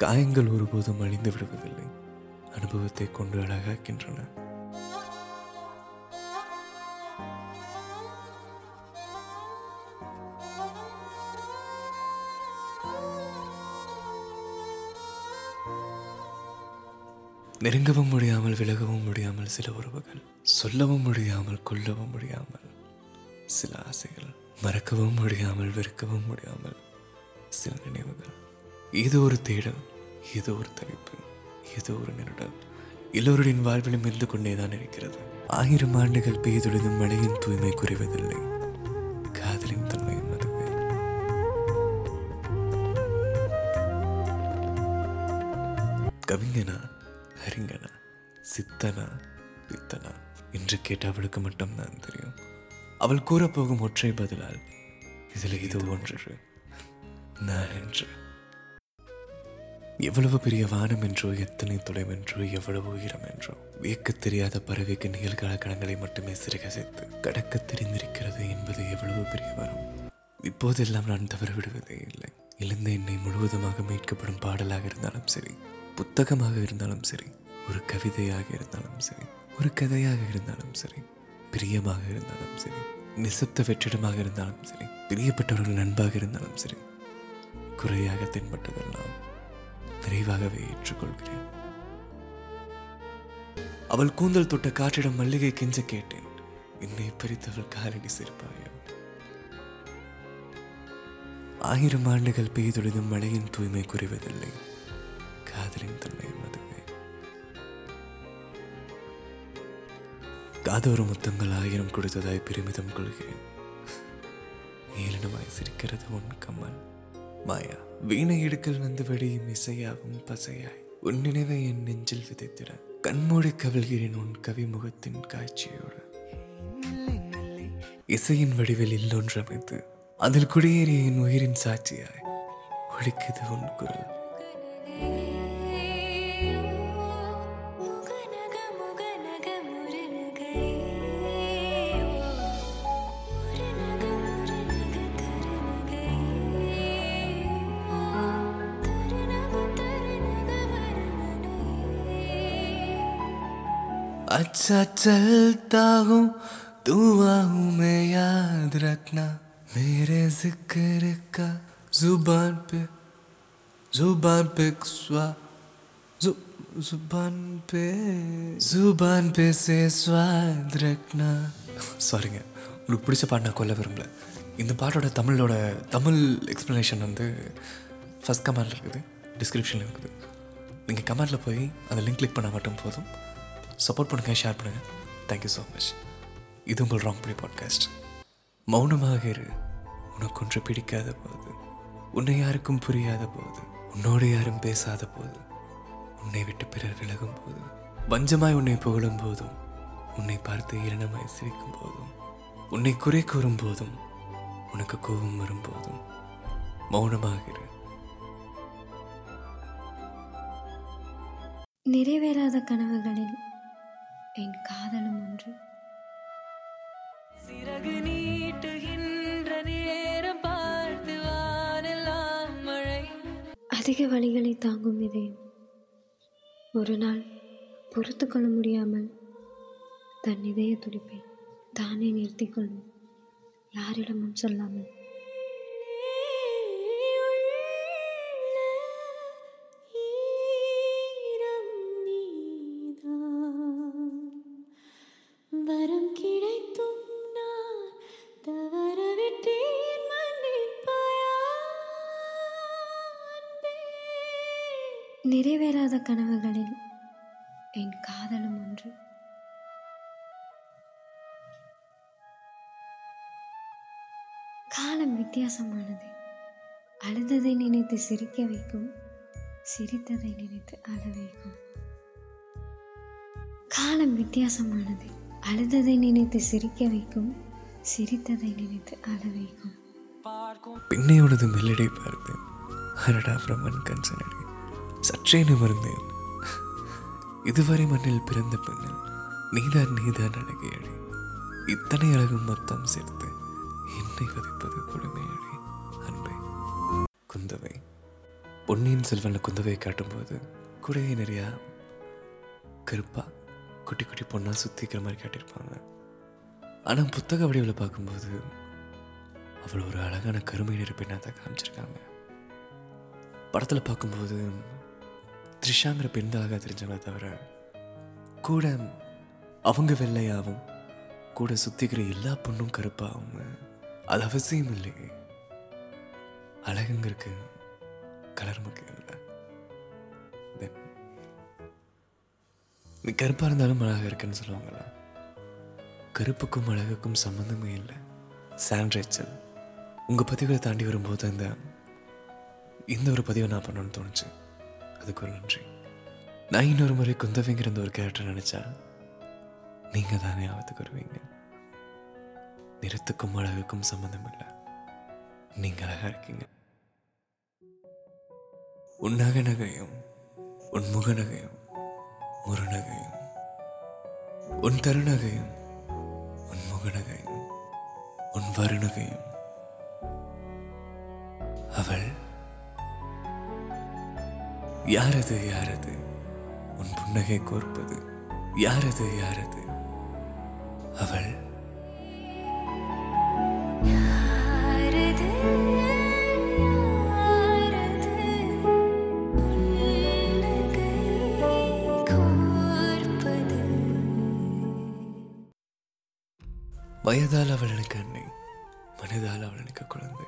காயங்கள் ஒருபோதும் அழிந்து விடுவதில்லை. அனுபவத்தை கொண்டு அழகாக்கின்றன. நெருங்கவும் முடியாமல் விலகவும் முடியாமல் சில உறவுகள் சொல்லவும் முடியாமல் கொல்லவும் முடியாமல் சில ஆசைகள் மறக்கவும் முடியாமல் வெறுக்கவும் முடியாமல் சில நினைவுகள். ஏதோ ஒரு தேடல் ஏதோ ஒரு தவிப்பு ஏதோ ஒரு நிருடல். எல்லோருடைய வாழ்விலும் இருந்து கொண்டேதான் இருக்கிறது. ஆயிரம் ஆண்டுகள் பெய்துள்ளதும் மழையின் தூய்மை குறைவதில்லை. காதலின் தன்மையும் அதுவே. கவிஞனா ஹரிங்கனா சித்தனா பித்தனா என்று கேட்ட அவளுக்கு மட்டும்தான் தெரியும். அவள் கூறப்போகும் ஒற்றை பதிலால் இதில் இது ஒன்று நான் என்று. எவ்வளவு பெரிய வானம் என்றோ எத்தனை தொலைவென்றோ எவ்வளவு உயரம் என்றோ வியக்க தெரியாத பறவைக்கு நிகழ்கால கணங்களை மட்டுமே சிறகசைத்து கடக்கத் தெரிந்திருக்கிறது என்பது எவ்வளவு பெரிய வரம். இப்போதெல்லாம் நான் தவற விடுவதே இல்லை. இழந்த என்னை முழுவதுமாக மீட்கப்படும் பாடலாக இருந்தாலும் சரி புத்தகமாக இருந்தாலும் சரி ஒரு கவிதையாக இருந்தாலும் சரி ஒரு கதையாக இருந்தாலும் சரி பிரியமாக இருந்தாலும் சரி நிசப்த வெற்றிடமாக இருந்தாலும் சரி பிரியப்பட்டவர்கள் நண்பாக இருந்தாலும் சரி குறையாக தென்பட்டதெல்லாம் விரைவாகவே ஏற்றுக்கொள்கிறேன். அவள் கூந்தல் தொட்ட காற்றிடம் மல்லிகை கெஞ்ச கேட்டேன். என்னை பறித்தவள் காலடி சேர்ப்பாயா ஆயிரம் ஆண்டுகள் பெய்தொழுதும் மழையின் தூய்மை குறைவதில்லை. காதலின் தன்மை மதுவே. காதோர முத்தங்கள் ஆயிரம் கொடுத்ததாய் பெருமிதம் கொள்கிறேன். ஏளனமாய் சிரிக்கிறது உன் கம்மல். மாயா. வீணை இடுக்கல் வந்து வெடியும் இசையாகும் பசையாய். உன் நினைவை என் நெஞ்சில் விதைத்திட கண்மூடி கவிழ்கிறேன் உன் கவிமுகத்தின் காட்சியோடு. இசையின் வடிவில் இல்லொன்று அமைத்து அதில் குடியேறிய என் உயிரின் சாட்சியாய் ஒழிக்குது உன் குரல். अच्छा चलता हूँ दुआ हूँ मैं याद रखना मेरे जिक्र का जुबान पे जुबान पे स्वा जु, जुबान पे जुबान पे से स्वाद रखना சாரிங்க உங்களுக்கு பிடிச்ச பாட்டு நான் கொல்ல விரும்பல இந்த பாட்டோட தமிழோட தமிழ் எக்ஸ்ப்ளனேஷன் வந்து ஃபஸ்ட் கமெண்டில் இருக்குது டிஸ்கிரிப்ஷனில் இருக்குது நீங்கள் கமெண்டில் போய் அந்த லிங்க் கிளிக் பண்ணால் மட்டும் போதும் சப்போர்ட் பண்ணுங்கள் ஷேர் பண்ணுங்கள் தேங்க்யூ ஸோ மச் இது உங்கள் ராங் பிளே பாட்காஸ்ட் மௌனமாக இரு. உனக்கு ஒன்று பிடிக்காத போது உன்னை யாருக்கும் புரியாத போது உன்னோடு யாரும் பேசாத போது உன்னை விட்டு பிறர் விலகும் போது வஞ்சமாய் உன்னை புகழும் போதும் உன்னை பார்த்து இரணமாய் சிரிக்கும் போதும் உன்னை குறை கூறும் போதும் உனக்கு கோபம் வரும்போதும் மௌனமாகிற நிறைவேறாத கனவுகளில் என் காதலும் ஒன்று. சிறகு நீட்டுகின்ற நேரம் பார்த்து வானெல்லாம் மழை. அதிக வழிகளை தாங்கும் இதயம் ஒரு நாள் பொறுத்து கொள்ள முடியாமல் தன் இதய துடிப்பை தானே நிறுத்திக் கொள்ளும். யாரிடமும் சொல்லாமல் நிறைவேறாத கனவுகளில் என் காதலும் ஒன்று. காலம் வித்தியாசமானது. அழுததை நினைத்து சிரிக்க வைக்கும் சிரித்ததை நினைத்து அழ வைக்கும். காலம் வித்தியாசமானது. அழுததை நினைத்து சிரிக்க வைக்கும் சிரித்ததை நினைத்து அழ வைக்கும். பின்னையோடது மெல்லடை பார்த்து அரடா பிரம்மன் கன்சனடி சற்றே நிமிர்ந்தேன் இதுவரை மண்ணில் பிறந்த பெண்ணில் நீதான் நீதான் அழி. இத்தனை அழகும் மொத்தம் சேர்த்து என்னை வதைப்பது கொடுமையடி அன்பே குந்தவை. பொன்னியின் செல்வனில் குந்தவையை காட்டும்போது கூடவே நிறையா கருப்பா குட்டி குட்டி பொண்ணா சுத்திக்கிற மாதிரி காட்டியிருப்பாங்க. ஆனால் புத்தக வடிவில் பார்க்கும்போது அவள் ஒரு அழகான கருமை நிற பெண்ணாக தான் காமிச்சிருக்காங்க. படத்தில் பார்க்கும்போது த்ரிஷாங்கிற பெண் தான் அழகாக தெரிஞ்சவங்களே தவிர கூட அவங்க வெள்ளையாகவும் கூட சுற்றிக்கிற எல்லா பொண்ணும் கருப்பாகவும் அது அவசியம் இல்லையே அழகுங்கிறதுக்கு கலர் முக்கியம் இல்லை. தென் நீ கருப்பாக இருந்தாலும் அழகாக இருக்குன்னு சொல்லுவாங்களா கருப்புக்கும் அழகுக்கும் சம்மந்தமே இல்லை. சாண்ட்ரேச்சல் உங்கள் பதிவை தாண்டி வரும்போது அந்த இந்த ஒரு பதிவை நான் பண்ணணும்னு தோணுச்சு. அதுக்கு ஒரு நன்றி நான் இன்னொரு முறை குந்தவைங்கிற இந்த ஒரு கேரக்டர் நினச்சா நீங்கள் தானே ஆபத்துக்கு வருவீங்க. நிறத்துக்கும் அழகுக்கும் சம்மந்தம் இல்லை நீங்கள் அழகாக இருக்கீங்க. உன் நகை நகையும் உன் முக நகையும் முருநகையும் உன் தருநகையும் உன் முகநகையும் உன் வருநகையும் அவள் யாரது யாரது? உன் புன்னகை கோர்ப்பது. யாரது யாரது? அவள். வயதால் அவள் எனக்கு அன்னை மனதால் அவள் எனக்கு குழந்தை.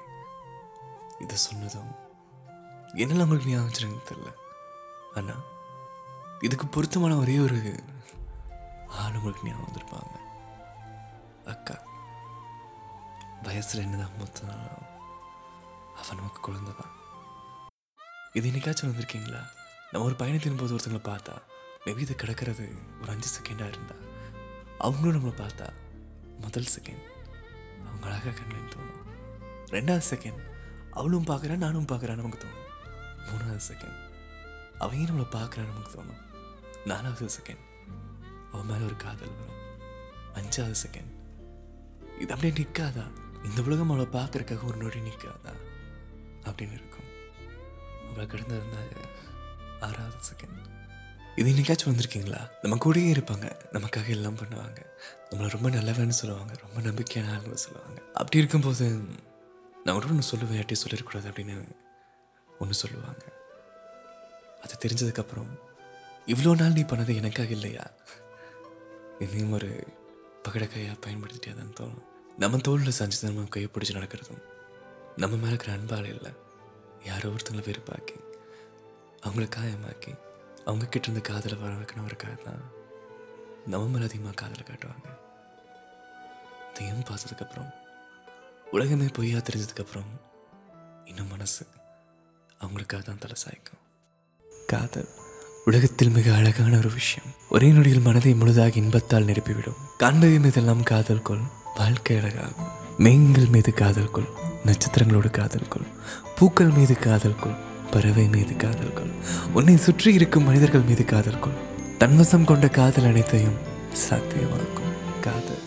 இதை சொன்னதும் என்னெல்லாம் உங்களுக்கு ஞாபகம் வச்சிருக்குன்னு ஆனால் இதுக்கு பொருத்தமான ஒரே ஒரு ஆள் உங்களுக்கு ஞாபகம் வந்திருப்பாங்க. அக்கா வயசுல என்னதான் மொத்தனாலும் அவன் நமக்கு குழந்தை தான் இது என்னைக்காச்சும் வந்திருக்கீங்களா? நம்ம ஒரு பயணத்தின் போது ஒருத்தங்களை பார்த்தா மேபி இது கிடக்கிறது ஒரு அஞ்சு செகண்டாக இருந்தா அவங்களும் நம்மளை பார்த்தா முதல் செகண்ட் அவங்க அழகாக கண்ணுன்னு தோணும். ரெண்டாவது செகண்ட் அவளும் பார்க்குறேன் நானும் பார்க்குறேன் நமக்கு தோணும். மூணாவது செகண்ட் அவங்க நம்மளை பார்க்குறான்னு நமக்கு தோணும். நாலாவது செகண்ட் அவன் மேலே ஒரு காதல் வரும். அஞ்சாவது செகண்ட் இது அப்படியே நிற்காதா இந்த உலகம் அவளை பார்க்குறக்காக ஒரு நொடி நிற்காதா அப்படின்னு இருக்கும். அவளை கிடந்து இருந்தாங்க ஆறாவது செகண்ட் இது இன்னைக்காச்சும் வந்திருக்கீங்களா? நம்ம கூடயே இருப்பாங்க. நமக்காக எல்லாம் பண்ணுவாங்க. நம்மளை ரொம்ப நல்லவன்னு சொல்லுவாங்க. ரொம்ப நம்பிக்கையான ஆளுங்க சொல்லுவாங்க. அப்படி இருக்கும்போது நான் கூட ஒன்று சொல்லுவேன் யார்ட்டையும் சொல்லிடக்கூடாது அப்படின்னு ஒன்று சொல்லுவாங்க. அது தெரிஞ்சதுக்கப்புறம் இவ்வளோ நாள் நீ பண்ணது எனக்காக இல்லையா? என்னையும் ஒரு பகடக்கையாக பயன்படுத்திட்டியாதான் தோணும். நம்ம தோளில் சஞ்சு நம்ம கையை பிடிச்சி நடக்கிறதும் நம்ம மேலே இருக்கிற அன்பால் இல்லை யாரோ ஒருத்தங்களை வெறுப்பாக்கி அவங்கள காயமாக்கி அவங்க கிட்ட இருந்து காதலை வர வைக்கணுங்கிறக்காக தான் நம்ம மேலே அதிகமாக காதலை காட்டுவாங்க. இதையும் பார்த்ததுக்கப்புறம்? உலகமே பொய்யா தெரிஞ்சதுக்கப்புறம் இன்னும் மனசு அவங்களுக்காக தான் தலை சாய்க்கும். காதல். உலகத்தில் மிக அழகான ஒரு விஷயம். ஒரே நொடியில் மனதை முழுதாக இன்பத்தால் நிரப்பிவிடும். காண்பது மீதெல்லாம் காதல் கொள். வாழ்க்கை அழகாகும். மேகங்கள் மீது காதல் கொள். நட்சத்திரங்களோடு காதல் கொள். பூக்கள் மீது காதல் கொள். பறவை மீது காதல் கொள். உன்னை சுற்றி இருக்கும் மனிதர்கள் மீது காதல் கொள். தன்வசம் கொண்ட காதல் அனைத்தையும் சாத்தியமாக்கும். காதல்.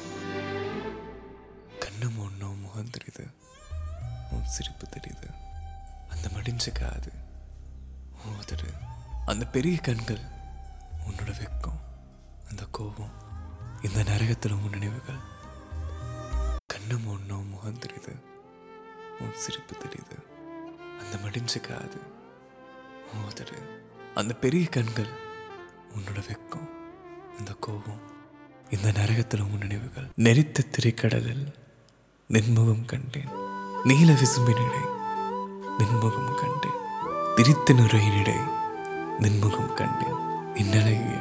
பெரிய கண்கள் உன்னோட வெக்கம் அந்த கோபம் இந்த நரகத்தில் உன் நினைவுகள். கண்ணு ஒன்றும் முகம் தெரியுது உன் சிரிப்பு தெரியுது அந்த மடிஞ்ச காது உன் அந்த பெரிய கண்கள் உன்னோட வெக்கம் அந்த கோபம் இந்த நரகத்தில் உன் நினைவுகள். நெறித்த திரைக்கடலில் நின்முகம் கண்டேன் நீல விசும்பினிடை நின்முகம் கண்டேன் திரித்த நுரையினிடை நின்முகம் கண்டேன் இன்னழகிய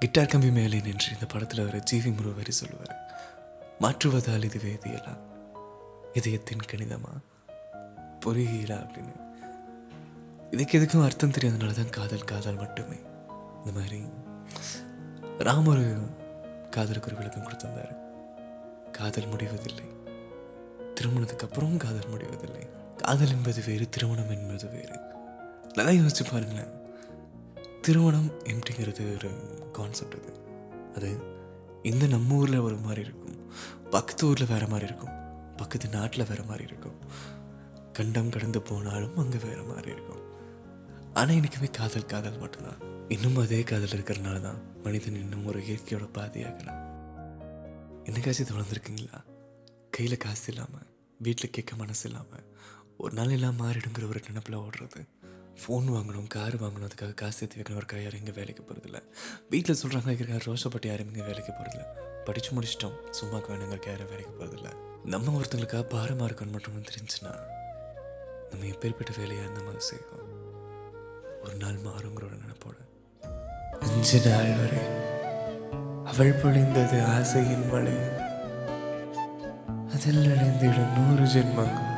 கிட்டார் கம்பி மேலே நின்று இந்த படத்தில் வர ஜீவி முருவரி சொல்லுவார் மாற்றுவதால் இது வேதியலா இதயத்தின் கணிதமா? பொறியியலா அப்படின்னு. இதுக்கு எதுக்கும் அர்த்தம் தெரியாதனால தான் காதல் காதல் மட்டுமே. இந்த மாதிரி ராம் ஒரு காதலுக்கு ஒரு விளக்கம் கொடுத்திருந்தார். காதல் முடிவதில்லை. திருமணத்துக்கு அப்புறம் காதல் முடிவதில்லை. காதல் என்பது வேறு திருமணம் என்பது வேறு. நல்லா யோசிச்சு பாருங்களேன். திருமணம் எப்படிங்கிறது ஒரு கான்செப்ட் அது. அது இந்த நம்ம ஊரில் ஒரு மாதிரி இருக்கும். பக்கத்து ஊரில் வேற மாதிரி இருக்கும். பக்கத்து நாட்டில் வேறு மாதிரி இருக்கும். கண்டம் கடந்து போனாலும் அங்கே வேற மாதிரி இருக்கும். ஆனால் எனக்குமே காதல் காதல் மட்டும்தான். இன்னும் அதே காதல் இருக்கிறனால தான் மனிதன் இன்னும் ஒரு இயற்கையோட பாதியாகலாம் என்னைக்காச்சும் இது வளர்ந்துருக்கீங்களா? கையில் காசு இல்லாமல் வீட்டில் கேட்க மனசு இல்லாமல் ஒரு நாள் எல்லாம் மாறிடுங்கிற ஒரு நினப்பில் ஓடுறது. ஃபோன் வாங்கணும் கார் வாங்கணும் அதுக்காக காசு சேர்த்து வைக்கணும் ஒரு யாரும் இங்கே வேலைக்கு போகிறதில்ல வீட்டில் சொல்கிறாங்க இருக்கிற ரோஷப்பட்டு யாரும் இங்கே வேலைக்கு போகிறதில்ல படித்து முடிச்சிட்டோம் சும்மாக்கு வேணுங்கிற யாரும் வேலைக்கு போகிறதில்ல நம்ம ஒருத்தங்களுக்காக பாரமாக இருக்கணும் மட்டும் தெரிஞ்சுன்னா நம்ம எப்பேற்பட்ட வேலையாக இருந்த மாதிரி செய்வோம். ஒரு நாள் மாறுங்கிற ஒரு நினைப்போட. அஞ்சு நாள் வரை அவள் பொழிந்தது ஆசையின் மழை அதில் நனைந்திடும் நூறு ஜென்மங்கள்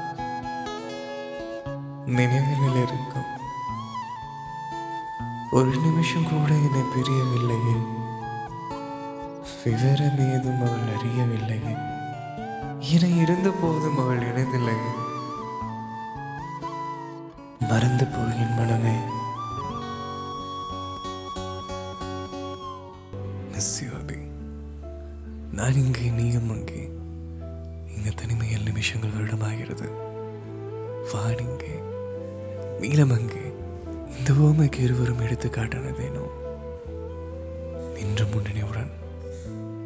நினைவில் இருக்கும். ஒரு நிமிஷம் கூட என்னை பிரியவில்லையே. விவரம் ஏதும் அவள் அறியவில்லையே. என இருந்த போதும் அவள் இணைந்தில்லையே. மறந்து போகின் மனமே. மிஸ் யூ அபி நான் இங்கே நீயும் அங்கே. இங்க தனிமையில் நிமிஷங்கள் வருடமாகிறது. வாடிங்கே நீலம் அங்கே. இந்த ஓமைக்கு இருவரும் எடுத்து காட்டினதேனோ? இன்று முன்னினைவுடன்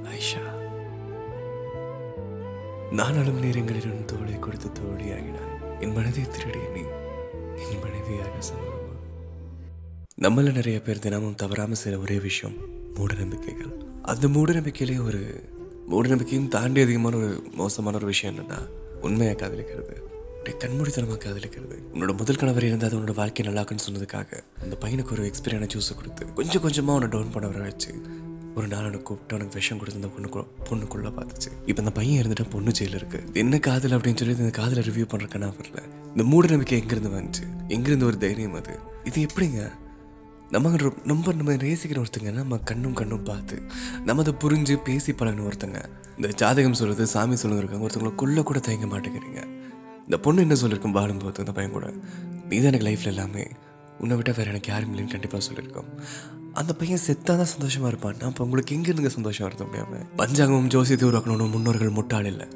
ஐஷா. நானும் நேரங்களிலும் தோளை கொடுத்து தோழியாகினாய் என் மனதை திருடிய நீ என் மனைவியாக சம்பவமா நம்மள நிறைய பேர் தினமும் தவறாமல் சில ஒரே விஷயம் மூட நம்பிக்கைகள் அந்த மூட நம்பிக்கையிலே ஒரு மூட நம்பிக்கையும் தாண்டி அதிகமான ஒரு மோசமான ஒரு விஷயம் என்னன்னா உண்மையாக காதலிக்கிறது. அப்படியே கண்மூடித்தனமா காதலிக்கிறது உன்னோட முதல் கணவர் இருந்தால் உன்னோட வாழ்க்கை நல்லாக்குன்னு சொன்னதுக்காக அந்த பையனுக்கு ஒரு எக்ஸ்பீரியான ஜூஸை கொடுத்து கொஞ்சம் கொஞ்சமாக அவனை டவுன் பண்ண வர வச்சு ஒரு நாள் அவனை கூப்பிட்டு உனக்கு விஷம் கொடுத்து அந்த பொண்ணு பொண்ணுக்குள்ளே பார்த்துச்சு. இப்போ அந்த பையன் இருந்துட்டு பொண்ணு ஜெயில இருக்கு. என்ன காதல் அப்படின்னு சொல்லி இந்த காதலை ரிவ்யூ பண்றதுக்கு நான் வரல. இந்த மூட நம்பிக்கை எங்கேருந்து வந்துச்சு? எங்கேருந்து ஒரு தைரியம் அது? இது எப்படிங்க? நம்ம ரொம்ப நம்ம நேசிக்கிற ஒருத்தங்க நம்ம கண்ணும் கண்ணும் பார்த்து நம்ம அதை புரிஞ்சு பேசி பழகின ஒருத்தங்க. இந்த ஜாதகம் சொல்கிறது சாமி சொல்லுங்க இருக்காங்க ஒருத்தங்களை கொல்ல கூட தயங்க மாட்டேங்கிறீங்க. இந்த பொண்ணு என்ன சொல்லியிருக்கும் வாழும்போது அந்த பையன் கூட. நீ தான் எனக்கு லைஃப்ல எல்லாமே. உன்னை விட்ட வேற எனக்கு யாரும் இல்லைன்னு கண்டிப்பாக சொல்லியிருக்கோம் அந்த பையன் செத்தாதான் சந்தோஷமா இருப்பான். நான் அப்போ உங்களுக்கு எங்க இருந்துங்க சந்தோஷம் வருது முடியாம பஞ்சாங்கமும் ஜோசியத்தை உருவாக்கணும் முன்னோர்கள் முட்டாள் இல்லை.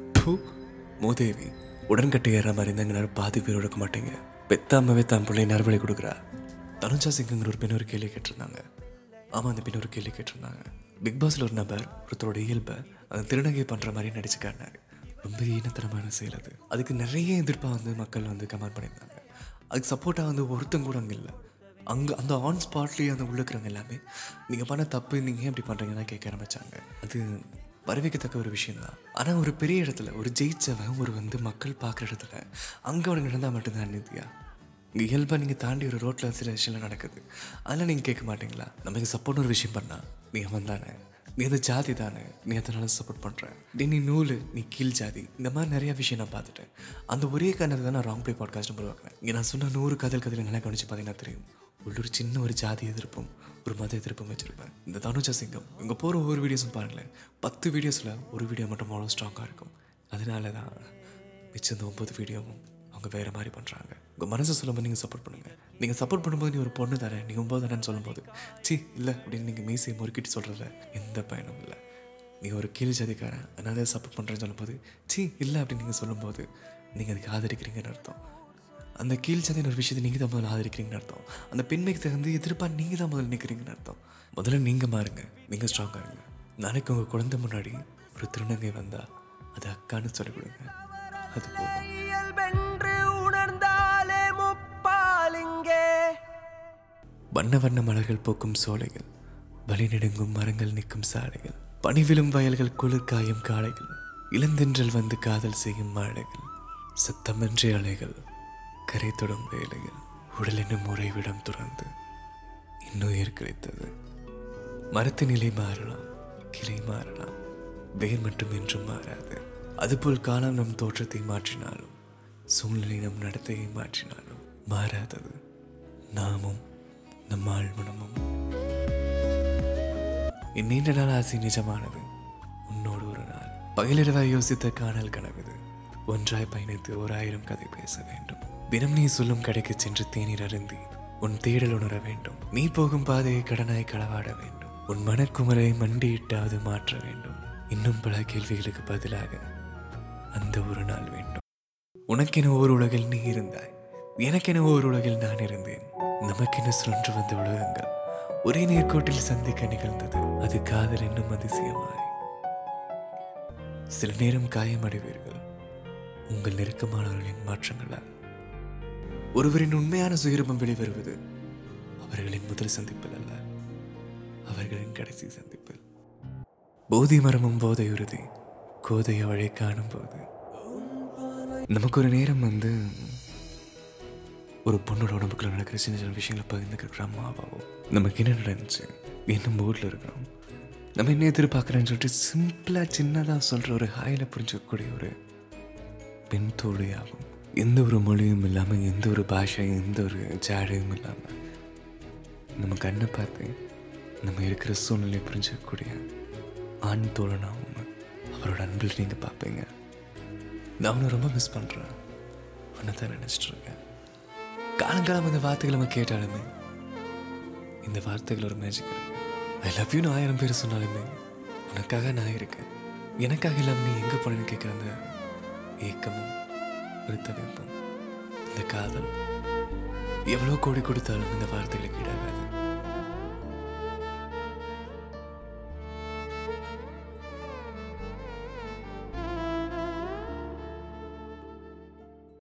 மூதேவி உடன்கட்டை ஏற மாதிரி இருந்தாங்க பாதி பேர் எடுக்க மாட்டேங்க. பெத்தாமவே தான் பிள்ளை நறுவலை கொடுக்குறா. தனுஜா சிங்குங்கிற ஒரு பெண் ஒரு கேள்வி கேட்டிருந்தாங்க. ஆமாம் அந்த பெண் ஒரு கேள்வி கேட்டிருந்தாங்க. பிக் பாஸ்ல ஒரு நபர் ஒருத்தரோட இயல்பை அந்த திருநங்கை பண்ற மாதிரி நடிச்சு காட்டினாரு ரொம்ப ஈனத்தனமான செயல் அது. அதுக்கு நிறைய எதிர்ப்பாக வந்து மக்கள் வந்து கமெண்ட் பண்ணியிருந்தாங்க. அதுக்கு சப்போர்ட்டாக வந்து ஒருத்தங்க கூட அங்கே இல்லை. அங்கே அந்த ஆன் ஸ்பாட்லேயே அந்த உள்ளுக்கிறவங்க எல்லாமே நீங்கள் பண்ண தப்பு நீங்கள் ஏன் இப்படி பண்ணுறீங்கன்னு கேட்க ஆரம்பிச்சாங்க. அது வரவேற்கத்தக்க ஒரு விஷயந்தான் ஆனால் ஒரு பெரிய இடத்துல ஒரு ஜெயிச்சவன் ஒரு வந்து மக்கள் பார்க்குற இடத்துல அங்கே அவனுக்கு நடந்தால் மட்டும்தான் நிதியா இங்கே இயல்பாக நீங்கள் தாண்டி ஒரு ரோட்டில் சில விஷயம்லாம் நடக்குது. அதெல்லாம் நீங்கள் கேட்க மாட்டீங்களா? நமக்கு சப்போர்ட் ஒரு விஷயம் பண்ணா நீங்கள் வந்தானே நீ அந்த ஜாதி தானே? நீ அதனால சப்போர்ட் பண்ணுற நீ நீ நூல் நீ கீழ் ஜாதி இந்த மாதிரி நிறைய விஷயம் நான் பார்த்துட்டேன். அந்த ஒரே காரணத்துக்கு தான் நான் ராங் போய் பாட்காஸ்ட் உருவாக்குறேன் இங்கே நான் சொன்ன நூறு கதல் கதையில் நல்லா கவனிச்சு பார்த்தீங்கன்னா தெரியும். உள்ளூர் சின்ன ஒரு ஜாதி எதிர்ப்பும் ஒரு மத எதிர்ப்பும் வச்சுருப்பேன். இந்த தனுஜா சிங்கம் இங்கே போகிற ஒவ்வொரு வீடியோஸும் பாருங்களேன். பத்து வீடியோஸில் ஒரு வீடியோ மட்டும் அவ்வளோ ஸ்ட்ராங்காக இருக்கும். அதனால தான் மிச்சம் இந்த ஒம்பது வீடியோவும் அவங்க வேறு மாதிரி பண்ணுறாங்க உங்கள் மனசை சொல்லும்போது நீங்கள் சப்போர்ட் பண்ணுங்கள் நீங்கள் சப்போர்ட் பண்ணும்போது நீ ஒரு பொண்ணு தானே நீ ஒம்பது தானேன்னு சொல்லும்போது. சி இல்லை அப்படின்னு நீங்கள் மீசையை முறுக்கிட்டு சொல்கிறதுல எந்த பயனும் இல்லை. நீ ஒரு கீழ் ஜாதிக்காரன் அதனால சப்போர்ட் பண்ணுறேன்னு சொல்லும்போது சி இல்லை அப்படின்னு நீங்கள் சொல்லும்போது நீங்கள் அதுக்கு ஆதரிக்கிறீங்கன்னு அர்த்தம். அந்த கீழ் ஜாதியின் ஒரு விஷயத்தை நீங்கள் தான் முதல்ல ஆதரிக்கிறீங்கன்னு அர்த்தம். அந்த பெண்மைக்கு தகுந்து எதிர்ப்பாக நீங்கள் தான் முதல்ல நிற்கிறீங்கன்னு அர்த்தம். முதல்ல நீங்கள் மாறுங்க நீங்கள் ஸ்ட்ராங்காக இருங்க. நாளைக்கு உங்கள் குழந்தை முன்னாடி ஒரு திருநங்கை வந்தால் அது அக்கான்னு சொல்லிக் கொடுங்க. அது போதும். வண்ண வண்ண மலர்கள் பூக்கும் சோலைகள் வழிநெடுங்கும் மரங்கள் நிற்கும் சாலைகள் பனிவிலும் வயல்கள் குளிர்காயும் காளைகள் இளந்தென்றல் வந்து காதல் செய்யும் மாடைகள் சத்தமின்றி அலைகள் கரை தொடும் வேலைகள் உடல் என்னும் உறைவிடம் துறந்து இன்னுயிர் கிடைத்தது. மரத்து நிலை மாறலாம் கிளை மாறலாம் வேர் மட்டும் என்றும் மாறாது. அதுபோல் காலம் நம் தோற்றத்தை மாற்றினாலும் சூழ்நிலை நம் நடத்தையை மாற்றினாலும் மாறாதது. நாமும் நம் ஆழ்மனமும் என் நீண்ட நாள் ஆசை நிஜமானது. உன்னோடு ஒரு நாள். பகலிரவாய் யோசித்த காணல் கனவுது. ஒன்றாய் பயணித்து ஓராயிரம் கதை பேச வேண்டும். தினம் நீ சொல்லும் கடைக்கு சென்று தேநீர் அருந்தி உன் தேடல் உணர வேண்டும். நீ போகும் பாதையை கடனாய் களவாட வேண்டும். உன் மனக்குமரை மண்டியிட்டாவது மாற்ற வேண்டும். இன்னும் பல கேள்விகளுக்கு பதிலாக அந்த ஒரு நாள் வேண்டும். உனக்கென ஓர் உலகில் நீ இருந்தாய். எனக்கென ஓர் உலகில் நான் இருந்தேன். நமக்கென சுழன்று வந்த உலகங்கள் ஒரே நேர்கோட்டில் சந்திக்க நிகழ்ந்தது. அது காதல் என்னும் அதிசயமாய். சில நேரம் காயமடைவீர்கள். உங்கள் நெருக்கமானவர்களின் மாற்றங்களால். ஒருவரின் உண்மையான சுயரூபம் வெளிவருவது அவர்களின் முதல் சந்திப்பில் அல்ல அவர்களின் கடைசி சந்திப்பில். போதி மரமும் போதை உறுதி கோதைய வழி காணும் போது நமக்கு ஒரு நேரம் வந்து ஒரு பொண்ணோட உடம்புக்குள்ள நடக்கிற சின்ன சின்ன விஷயங்களை பகிர்ந்துக்கிற அம்மாவாவோ நமக்கு என்ன நடந்துச்சு? என்ன மூடில் இருக்கிறோம்? நம்ம என்ன எதிர்பார்க்குறேன்னு சொல்லிட்டு சிம்பிளாக சின்னதாக சொல்கிற ஒரு ஹாயில் புரிஞ்சுக்கக்கூடிய ஒரு பெண் தோழியாகும். எந்த ஒரு மொழியும் இல்லாமல் எந்த ஒரு பாஷையும் எந்த ஒரு ஜாடையும் இல்லாமல் நம்ம கண்ணை பார்த்து நம்ம இருக்கிற சூழ்நிலையை புரிஞ்சுக்கக்கூடிய ஆண் தோழனாகவும் அவரோட அன்பில் நீங்கள் பார்ப்பீங்க. நான் அவனை ரொம்ப மிஸ் பண்ணுறேன் அவனை தான் நினச்சிட்ருக்கேன் காலங்காலம் அந்த வார்த்தைகளை நம்ம கேட்டாலுமே இந்த வார்த்தைகள் ஒரு மேஜிக் இருக்கு. ஐ லவ் யூன்னு ஆயிரம் பேர் சொன்னாலுமே உனக்காக நான் இருக்கேன். எனக்காக இல்லாமல் நீ எங்கே போனேன்னு கேட்குற அந்த ஏக்கமும் ஒரு தவிப்பும் இந்த காதல் எவ்வளோ கோடி கொடுத்தாலும் இந்த வார்த்தைகளுக்கு ஈடாகாது.